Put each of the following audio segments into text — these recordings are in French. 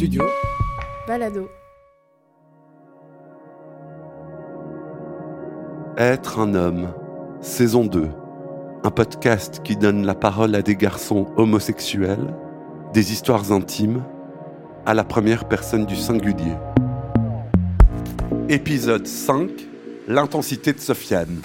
Studio Balado. Être un homme, saison 2. Un podcast qui donne la parole à des garçons homosexuels, des histoires intimes, à la première personne du singulier. Épisode 5 L'intensité de Sofiane.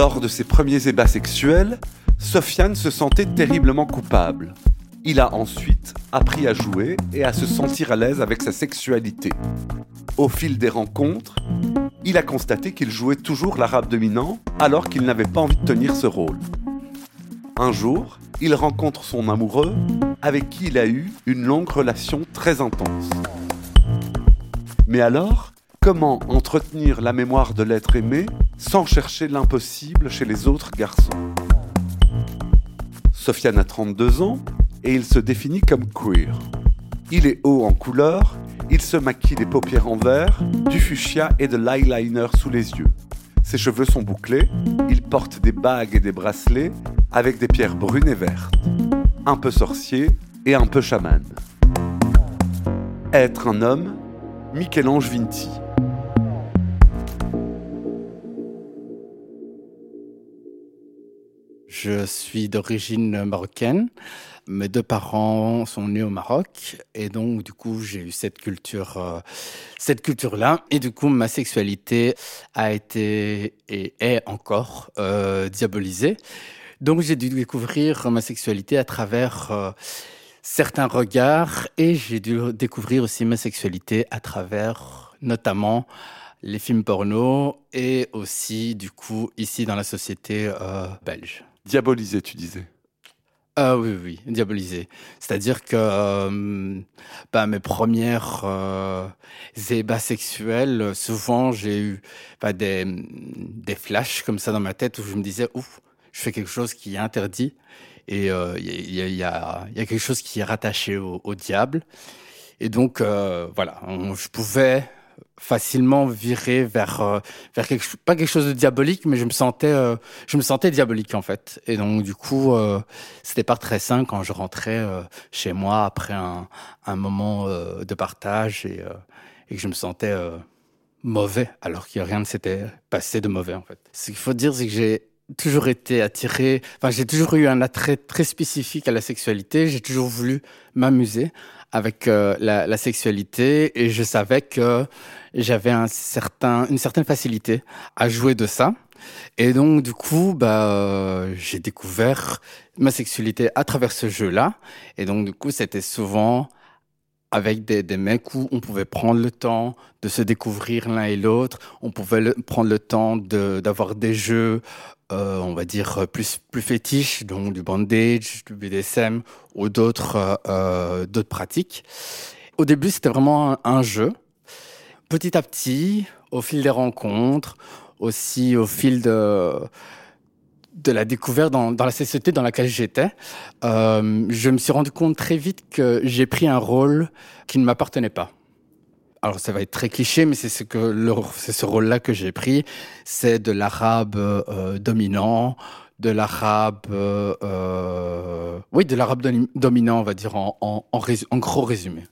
Lors de ses premiers ébats sexuels, Sofiane se sentait terriblement coupable. Il a ensuite appris à jouer et à se sentir à l'aise avec sa sexualité. Au fil des rencontres, il a constaté qu'il jouait toujours l'arabe dominant alors qu'il n'avait pas envie de tenir ce rôle. Un jour, il rencontre son amoureux avec qui il a eu une longue relation très intense. Mais alors, comment entretenir la mémoire de l'être aimé sans chercher l'impossible chez les autres garçons Sofiane a 32 ans et il se définit comme queer. Il est haut en couleur, il se maquille les paupières en vert, du fuchsia et de l'eyeliner sous les yeux. Ses cheveux sont bouclés, il porte des bagues et des bracelets avec des pierres brunes et vertes. Un peu sorcier et un peu chaman. Être un homme, Michel-Ange Vinti. Je suis d'origine marocaine. Mes deux parents sont nés au Maroc et donc du coup j'ai eu cette culture, euh, cette culture-là et du coup ma sexualité a été et est encore euh, diabolisée. Donc j'ai dû découvrir ma sexualité à travers euh, certains regards et j'ai dû découvrir aussi ma sexualité à travers notamment les films porno et aussi du coup ici dans la société belge. Diabolisé, tu disais. Ah oui, oui, diabolisé. C'est-à-dire que euh, bah, mes premières euh, ébats sexuels, souvent j'ai eu bah, des, des flashs comme ça dans ma tête où je me disais, ouf, je fais quelque chose qui est interdit et il euh, y, a, quelque chose qui est rattaché au, au diable. Et donc, euh, voilà, je pouvais facilement virer vers euh, vers quelque pas quelque chose de diabolique mais je me sentais euh, je me sentais diabolique en fait. Et donc du coup euh, c'était pas très sain quand je rentrais chez moi après un un moment de partage et et que je me sentais mauvais alors qu'il rien ne s'était passé de mauvais en fait. Ce qu'il faut dire c'est que j'ai toujours été attiré enfin j'ai toujours eu un attrait très spécifique à la sexualité j'ai toujours voulu m'amuser avec euh, la, sexualité et je savais que j'avais un certain, une certaine facilité à jouer de ça. Et donc du coup, bah, euh, j'ai découvert ma sexualité à travers ce jeu-là. Et donc du coup, c'était souvent avec des, mecs où on pouvait prendre le temps de se découvrir l'un et l'autre. On pouvait prendre le temps d'avoir des jeux euh, on va dire, plus, plus fétiche, donc du bandage, du BDSM ou d'autres euh, euh, d'autres pratiques. Au début, c'était vraiment un, jeu. Petit à petit, au fil des rencontres, aussi au fil de de la découverte dans, dans la société dans laquelle j'étais, euh, je me suis rendu compte très vite que j'ai pris un rôle qui ne m'appartenait pas alors ça va être très cliché, mais c'est ce que c'est ce rôle-là que j'ai pris, c'est de l'arabe euh, dominant, de l'arabe, euh, euh oui, de l'arabe dominant, on va dire en, en, en, en, gros résumé.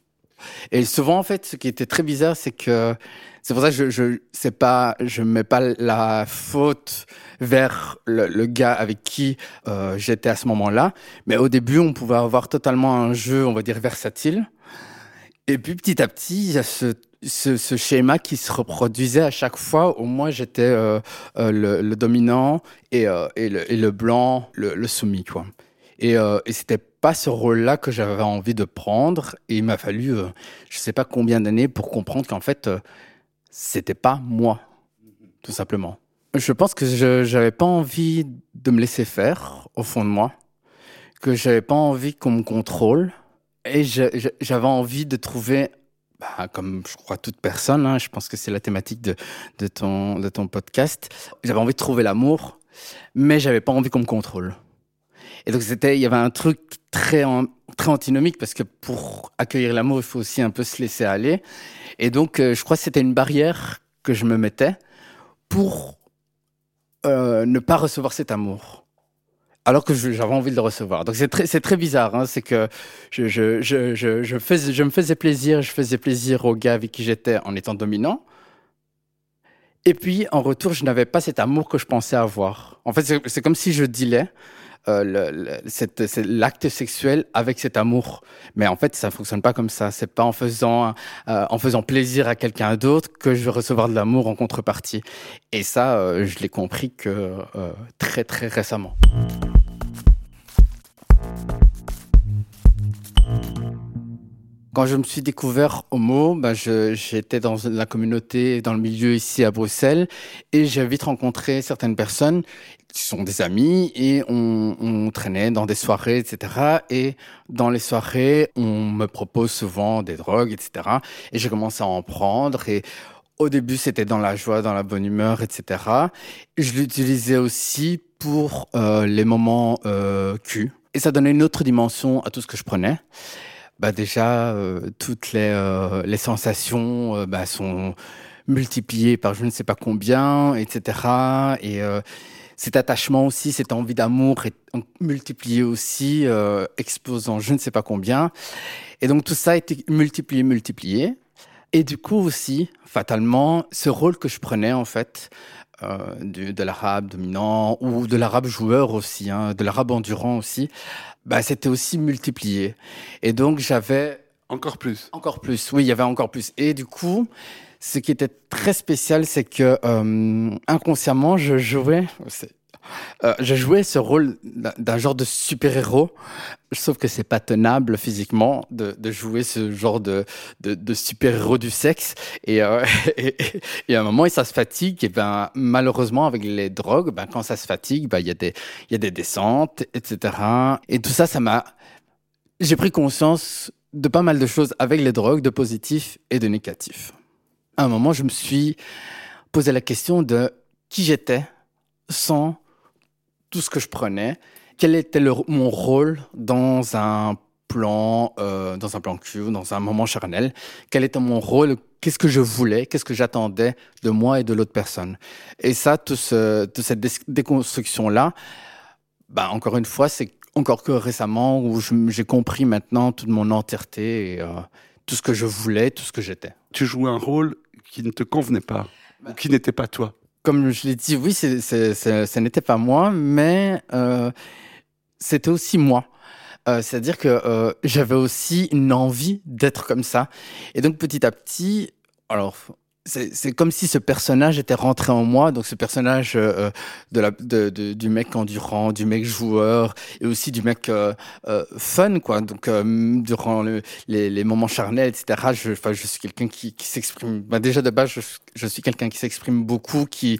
Et souvent, en fait, ce qui était très bizarre, c'est que c'est pour ça que je, je c'est pas, je mets pas la faute vers le, le gars avec qui euh, j'étais à ce moment-là, mais au début, on pouvait avoir totalement un jeu, on va dire versatile et puis petit à petit, il y a ce, schéma qui se reproduisait à chaque fois où moi j'étais euh, euh, le, dominant et, euh, et, le, blanc, le, soumis. Quoi. Et, et c'était pas ce rôle-là que j'avais envie de prendre. Et il m'a fallu, je sais pas combien d'années pour comprendre qu'en fait, c'était pas moi, tout simplement. Je pense que je n'avais pas envie de me laisser faire au fond de moi, que j'avais pas envie qu'on me contrôle et j'avais envie de trouver, bah, comme je crois toute personne, hein, je pense que c'est la thématique de, ton, podcast, j'avais envie de trouver l'amour, mais j'avais pas envie qu'on me contrôle. Et donc c'était, il y avait un truc très, très antinomique parce que pour accueillir l'amour, il faut aussi un peu se laisser aller. Et donc, euh, je crois que c'était une barrière que je me mettais pour euh, ne pas recevoir cet amour alors que j'avais envie de le recevoir. Donc c'est très, très bizarre. Hein. C'est que je, je, je, je, je me faisais plaisir, je faisais plaisir aux gars avec qui j'étais en étant dominant. Et puis en retour, je n'avais pas cet amour que je pensais avoir. En fait, c'est comme si je dilais euh, l'acte sexuel avec cet amour. Mais en fait, ça fonctionne pas comme ça. C'est pas en faisant euh, en faisant plaisir à quelqu'un d'autre que je vais recevoir de l'amour en contrepartie. Et ça, euh, je l'ai compris que très très récemment. Quand je me suis découvert homo, ben j'étais dans la communauté, dans le milieu ici à Bruxelles, et j'ai vite rencontré certaines personnes qui sont des amis, et on, traînait dans des soirées, etc. Et dans les soirées, on me propose souvent des drogues, etc. Et j'ai commencé à en prendre, et au début, c'était dans la joie, dans la bonne humeur, etc. Je l'utilisais aussi pour euh, les moments euh, Q. Et ça donnait une autre dimension à tout ce que je prenais bah déjà euh, toutes les, euh, les sensations euh, bah, sont multipliées par je ne sais pas combien, etc. Et euh, cet attachement aussi, cette envie d'amour est multiplié aussi, exposant je ne sais pas combien. Et donc tout ça a été multiplié, multiplié. Et du coup aussi, fatalement, ce rôle que je prenais en fait, euh, de, de l'arabe dominant ou de l'arabe joueur aussi, hein, de l'arabe endurant aussi, bah, c'était aussi multiplié. Et donc j'avais... Encore plus. Encore plus, oui, il y avait encore plus. Et du coup, ce qui était très spécial, c'est que euh, inconsciemment, je jouais, euh, je jouais ce rôle d'un genre de super-héros, sauf que c'est pas tenable physiquement de, jouer ce genre de, de, super-héros du sexe. Et, euh, à un moment, et ça se fatigue. Et ben, malheureusement, avec les drogues, ben, quand ça se fatigue, ben, il y a des, y a des descentes, etc. Et tout ça, ça m'a, j'ai pris conscience de pas mal de choses avec les drogues, de positifs et de négatifs. À un moment, je me suis posé la question de qui j'étais sans tout ce que je prenais, quel était le, mon rôle dans un plan, euh, dans un plan Q, dans un moment charnel, quel était mon rôle, qu'est-ce que je voulais, qu'est-ce que j'attendais de moi et de l'autre personne? Et ça, tout ce, toute cette déconstruction-là, bah, encore une fois, c'est encore que récemment où j'ai compris maintenant toute mon entièreté et euh, tout ce que je voulais, tout ce que j'étais. Tu jouais un rôle qui ne te convenait pas, bah, ou qui n'était pas toi comme je l'ai dit, oui, c'est, c'est, c'est, ce n'était pas moi, mais euh, c'était aussi moi. Euh, c'est-à-dire que euh, j'avais aussi une envie d'être comme ça. Et donc petit à petit, alors c'est comme si ce personnage était rentré en moi, donc ce personnage euh, euh, de du mec endurant, du mec joueur, et aussi du mec euh, fun, quoi. Donc durant le, les, moments charnels, etc. Je, suis quelqu'un qui, s'exprime. Bah, déjà de base, je, je suis quelqu'un qui s'exprime beaucoup, qui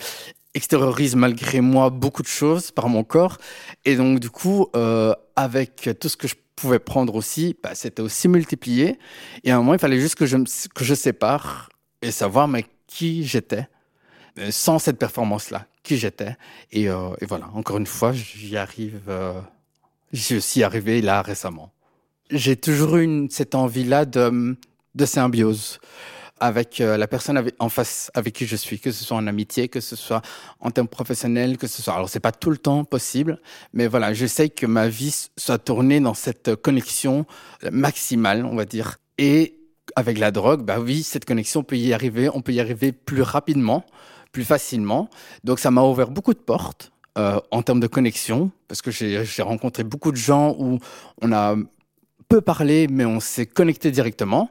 extériorise malgré moi beaucoup de choses par mon corps, et donc du coup, avec tout ce que je pouvais prendre aussi, bah, c'était aussi multiplié. Et à un moment, il fallait juste que je, que je sépare et savoir mais qui j'étais euh, sans cette performance-là, qui j'étais. Et, euh, et, voilà, encore une fois, j'y arrive, euh, j'y suis arrivé là récemment. J'ai toujours eu cette envie-là de, de symbiose avec euh, la personne en face avec qui je suis, que ce soit en amitié, que ce soit en termes professionnels, que ce soit. Alors c'est pas tout le temps possible, mais voilà, j'essaye que ma vie soit tournée dans cette connexion maximale, on va dire. Et avec la drogue, bah oui, cette connexion peut y arriver, on peut y arriver plus rapidement, plus facilement. Donc ça m'a ouvert beaucoup de portes euh, en termes de connexion, parce que j'ai rencontré beaucoup de gens où on a peu parlé, mais on s'est connecté directement.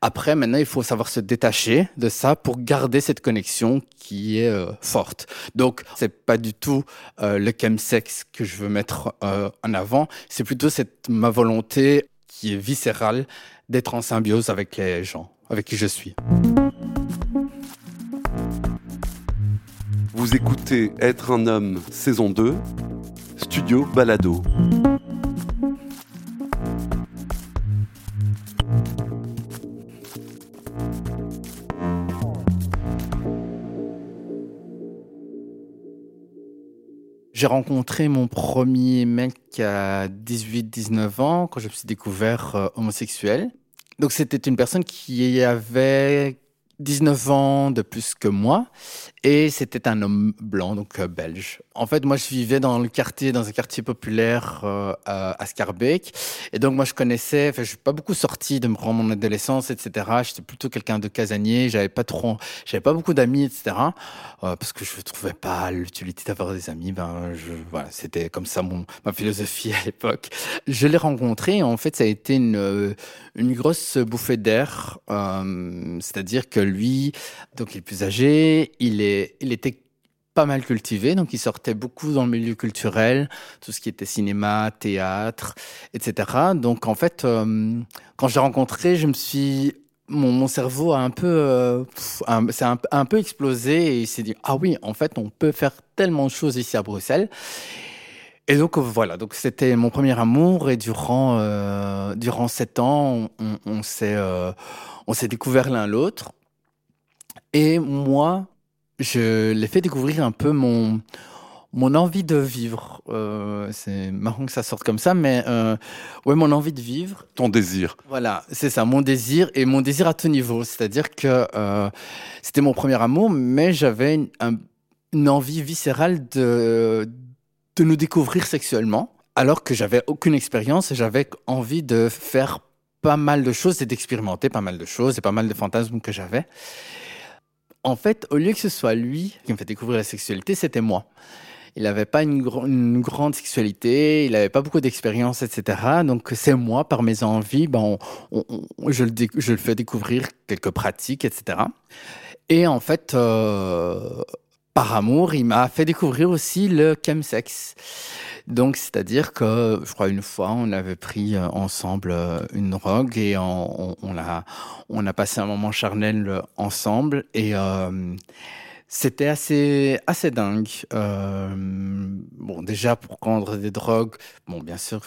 Après, maintenant, il faut savoir se détacher de ça pour garder cette connexion qui est euh, forte. Donc, c'est pas du tout euh, le chemsex que je veux mettre euh, en avant. C'est plutôt cette ma volonté qui est viscérale d'être en symbiose avec les gens avec qui je suis. Vous écoutez Être un homme, saison 2, Studio Balado. J'ai rencontré mon premier mec à 18-19 ans quand je me suis découvert euh, homosexuel. Donc c'était une personne qui avait 19 ans de plus que moi et c'était un homme blanc, donc euh, belge. En fait, moi, je vivais dans le quartier, dans un quartier populaire euh, à Scarbeck. Et donc, moi, je connaissais, enfin, je suis pas beaucoup sorti de mon adolescence, etc. J'étais plutôt quelqu'un de casanier. J'avais pas trop, j'avais pas beaucoup d'amis, etc. Euh, parce que je trouvais pas l'utilité d'avoir des amis. Ben, c'était comme ça mon, ma philosophie à l'époque. Je l'ai rencontré. En fait, ça a été une, une grosse bouffée d'air. C'est-à-dire que lui, donc, il est plus âgé, il est il était pas mal cultivé, donc il sortait beaucoup dans le milieu culturel, tout ce qui était cinéma, théâtre, etc. Donc en fait, euh, quand j'ai rencontré, je me suis mon, cerveau a un peu, euh, c'est un, peu explosé et il s'est dit ah oui, en fait, on peut faire tellement de choses ici à Bruxelles. Et donc voilà, donc c'était mon premier amour et durant euh, durant sept ans, on s'est on s'est découvert l'un l'autre. Et moi, je l'ai fait découvrir un peu mon mon envie de vivre. Euh, c'est marrant que ça sorte comme ça, mais euh, ouais, mon envie de vivre. Ton désir. Voilà, c'est ça, mon désir et mon désir à tout niveau. C'est-à-dire que euh, c'était mon premier amour, mais j'avais une, une, envie viscérale de de nous découvrir sexuellement, alors que j'avais aucune expérience et j'avais envie de faire pas mal de choses et d'expérimenter pas mal de choses et pas mal de fantasmes que j'avais en fait, au lieu que ce soit lui qui me fait découvrir la sexualité, c'était moi. Il n'avait pas une, grande sexualité, il n'avait pas beaucoup d'expérience, etc. Donc c'est moi, par mes envies, ben je, le fais découvrir quelques pratiques, etc. Et en fait, euh, par amour, il m'a fait découvrir aussi le chemsex. Donc, c'est-à-dire que, je crois, une fois, on avait pris euh, ensemble euh, une drogue et on, a, passé un moment charnel euh, ensemble et c'était assez, assez dingue. bon, déjà, pour prendre des drogues, bon, bien sûr,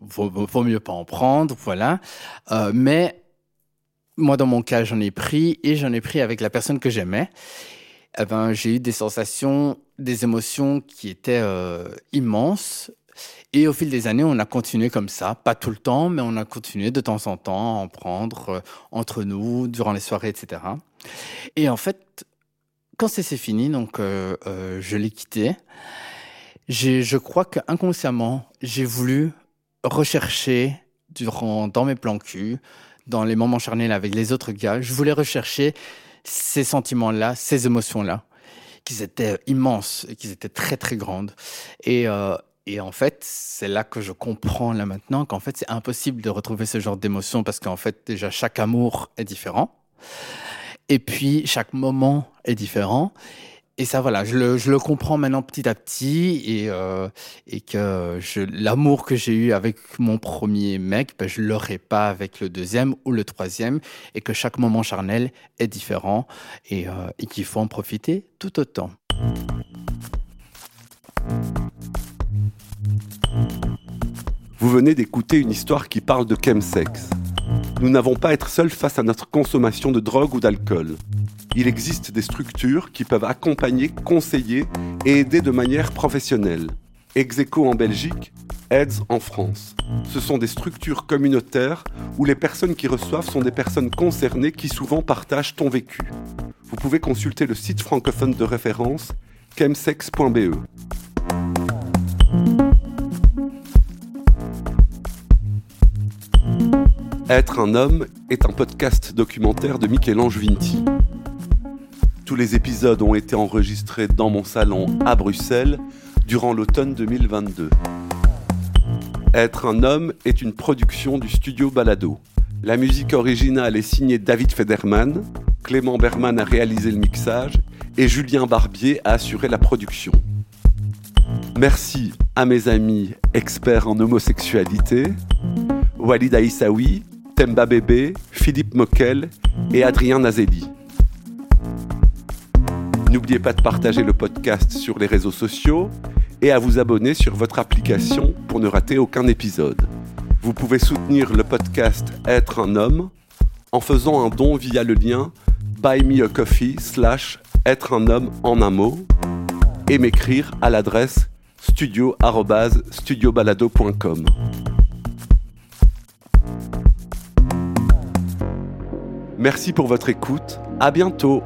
vaut, vaut mieux pas en prendre, voilà. mais moi, dans mon cas, j'en ai pris et j'en ai pris avec la personne que j'aimais eh ben, j'ai eu des sensations, des émotions qui étaient euh, immenses. Et au fil des années, on a continué comme ça, pas tout le temps, mais on a continué de temps en temps à en prendre euh, entre nous, durant les soirées, etc. Et en fait, quand c'est fini, donc euh, je l'ai quitté, je crois qu'inconsciemment, j'ai voulu rechercher durant, dans mes plans cul, dans les moments charnels avec les autres gars, je voulais rechercher ces sentiments-là, ces émotions-là, qu'ils étaient immenses et qu'ils étaient très très grandes. Et, euh, et en fait, c'est là que je comprends là maintenant qu'en fait, c'est impossible de retrouver ce genre d'émotions parce qu'en fait, déjà, chaque amour est différent. Et puis, chaque moment est différent et ça, voilà, je le, comprends maintenant petit à petit et, euh, que l'amour que j'ai eu avec mon premier mec, ben, je l'aurai pas avec le deuxième ou le troisième et que chaque moment charnel est différent et, euh, et qu'il faut en profiter tout autant. Vous venez d'écouter une histoire qui parle de chemsex. Nous n'avons pas à être seuls face à notre consommation de drogue ou d'alcool il existe des structures qui peuvent accompagner, conseiller et aider de manière professionnelle. Execo en Belgique, AIDS en France. Ce sont des structures communautaires où les personnes qui reçoivent sont des personnes concernées qui souvent partagent ton vécu. Vous pouvez consulter le site francophone de référence chemsex.be. Être un homme est un podcast documentaire de Michel-Ange Vinti. Tous les épisodes ont été enregistrés dans mon salon à Bruxelles durant l'automne 2022. Être un homme est une production du studio Balado. La musique originale est signée David Federman, Clément Berman a réalisé le mixage et Julien Barbier a assuré la production. Merci à mes amis experts en homosexualité, Walid Aïssaoui, Temba Bébé, Philippe Moquel et Adrien Nazelli. N'oubliez pas de partager le podcast sur les réseaux sociaux et à vous abonner sur votre application pour ne rater aucun épisode. Vous pouvez soutenir le podcast Être un homme en faisant un don via le lien Buy Me a Coffee slash Être un homme en un mot et m'écrire à l'adresse studio@studiobalado.com. Merci pour votre écoute À bientôt